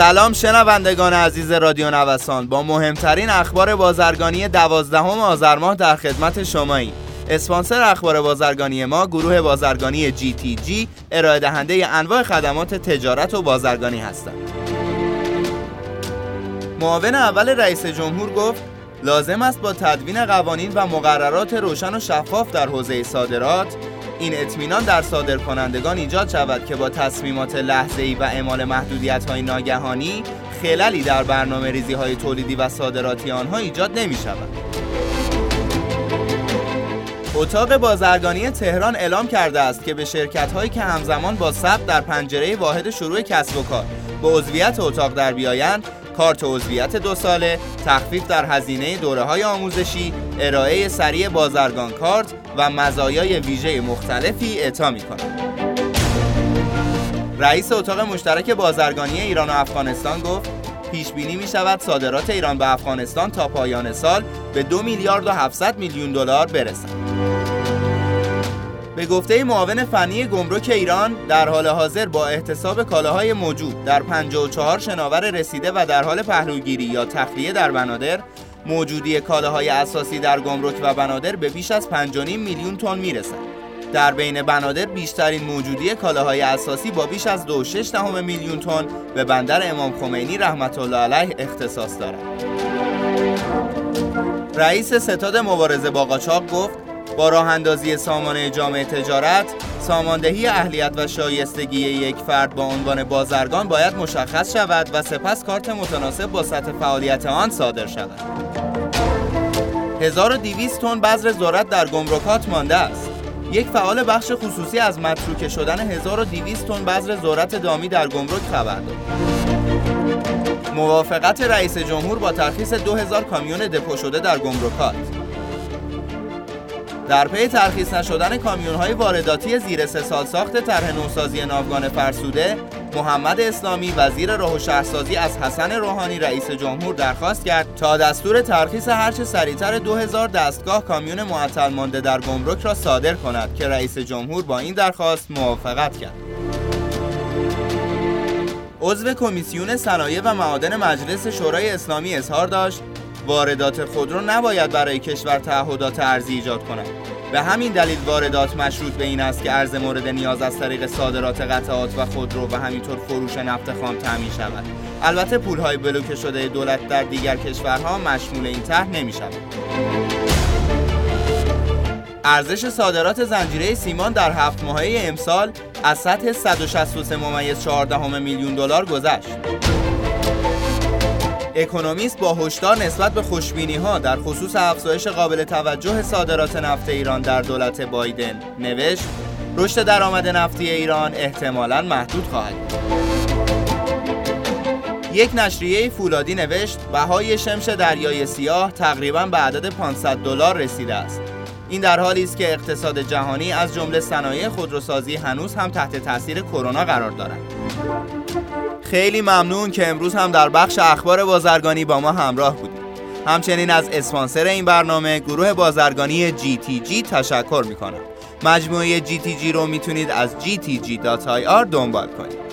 سلام شنوندگان عزیز رادیو نوسان با مهمترین اخبار بازرگانی دوازدهم آذر ماه در خدمت شماییم اسپانسر اخبار بازرگانی ما گروه بازرگانی جی تی جی ارائه دهنده انواع خدمات تجارت و بازرگانی هستند. معاون اول رئیس جمهور گفت لازم است با تدوین قوانین و مقررات روشن و شفاف در حوزه صادرات این اطمینان در صادرکنندگان ایجاد شود که با تصمیمات لحظه‌ای و اعمال محدودیت‌های ناگهانی خللی در برنامه ریزی های تولیدی و صادراتی آنها ایجاد نمی شود. اتاق بازرگانی تهران اعلام کرده است که به شرکت هایی که همزمان با ثبت در پنجره واحد شروع کسب و کار به عضویت اتاق در بیایند کارت عضویت دو ساله، تخفیف در هزینه دوره های آموزشی، ارائه سریع بازرگان کارت و مزایای ویژه مختلفی اعطا می کنند. رئیس اتاق مشترک بازرگانی ایران و افغانستان گفت پیش بینی می شود صادرات ایران به افغانستان تا پایان سال به دو میلیارد و 700 میلیون دلار برسد. به گفته معاون فنی گمرک ایران در حال حاضر با احتساب کالاهای موجود در 54 شناور رسیده و در حال پهلوگیری یا تخلیه در بنادر موجودی کالاهای اساسی در گمرک و بنادر به بیش از 5.5 میلیون تن می‌رسد. در بین بنادر بیشترین موجودی کالاهای اساسی با بیش از 2.6 میلیون تن به بندر امام خمینی رحمت الله علیه اختصاص دارد. رئیس ستاد مبارزه با قاچاق گفت با راه اندازی سامانه جامعه تجارت ساماندهی اهلیت و شایستگی یک فرد با عنوان بازرگان باید مشخص شود و سپس کارت متناسب با سطح فعالیت آن صادر شود. 1200 تن بذر ذرت در گمرکات مانده است. یک فعال بخش خصوصی از متروکه شدن 1200 تن بذر ذرت دامی در گمرک خبر داد. موافقت رئیس جمهور با ترخیص 2000 کامیون دپو شده در گمرکات. در پی ترخیص نشدن کامیون های وارداتی زیر سه سال ساخت طرح نوسازی ناوگان فرسوده محمد اسلامی وزیر راه و شهرسازی از حسن روحانی رئیس جمهور درخواست کرد تا دستور ترخیص هرچه سریعتر 2000 دستگاه کامیون معطل مانده در گمرک را صادر کند که رئیس جمهور با این درخواست موافقت کرد. عضو کمیسیون صنایع و معادن مجلس شورای اسلامی اظهار داشت واردات خودرو نباید برای کشور تعهدات ارزی ایجاد کند به همین دلیل واردات مشروط به این است که ارز مورد نیاز از طریق صادرات قطعات و خودرو و همینطور فروش نفت خام تامین شود. البته پولهای بلوکه شده دولت در دیگر کشورها مشمول این طرح نمی شود. ارزش صادرات زنجیره سیمان در هفت ماهه امسال از سطح 163 ممیز 14 میلیون دلار گذشت. اکونومیست با هشدار نسبت به خوشبینی ها در خصوص افزایش قابل توجه صادرات نفت ایران در دولت بایدن نوشت رشد درآمد نفتی ایران احتمالاً محدود خواهد یک نشریه فولادی نوشت بهای شمش دریای سیاه تقریبا به عدد 500 دلار رسیده است. این در حالی است که اقتصاد جهانی از جمله صنایع خودروسازی هنوز هم تحت تاثیر کرونا قرار دارد. خیلی ممنون که امروز هم در بخش اخبار بازرگانی با ما همراه بودید. همچنین از اسپانسر این برنامه گروه بازرگانی GTG تشکر می‌کنم. مجموعه GTG رو می‌تونید از gtg.ir دنبال کنید.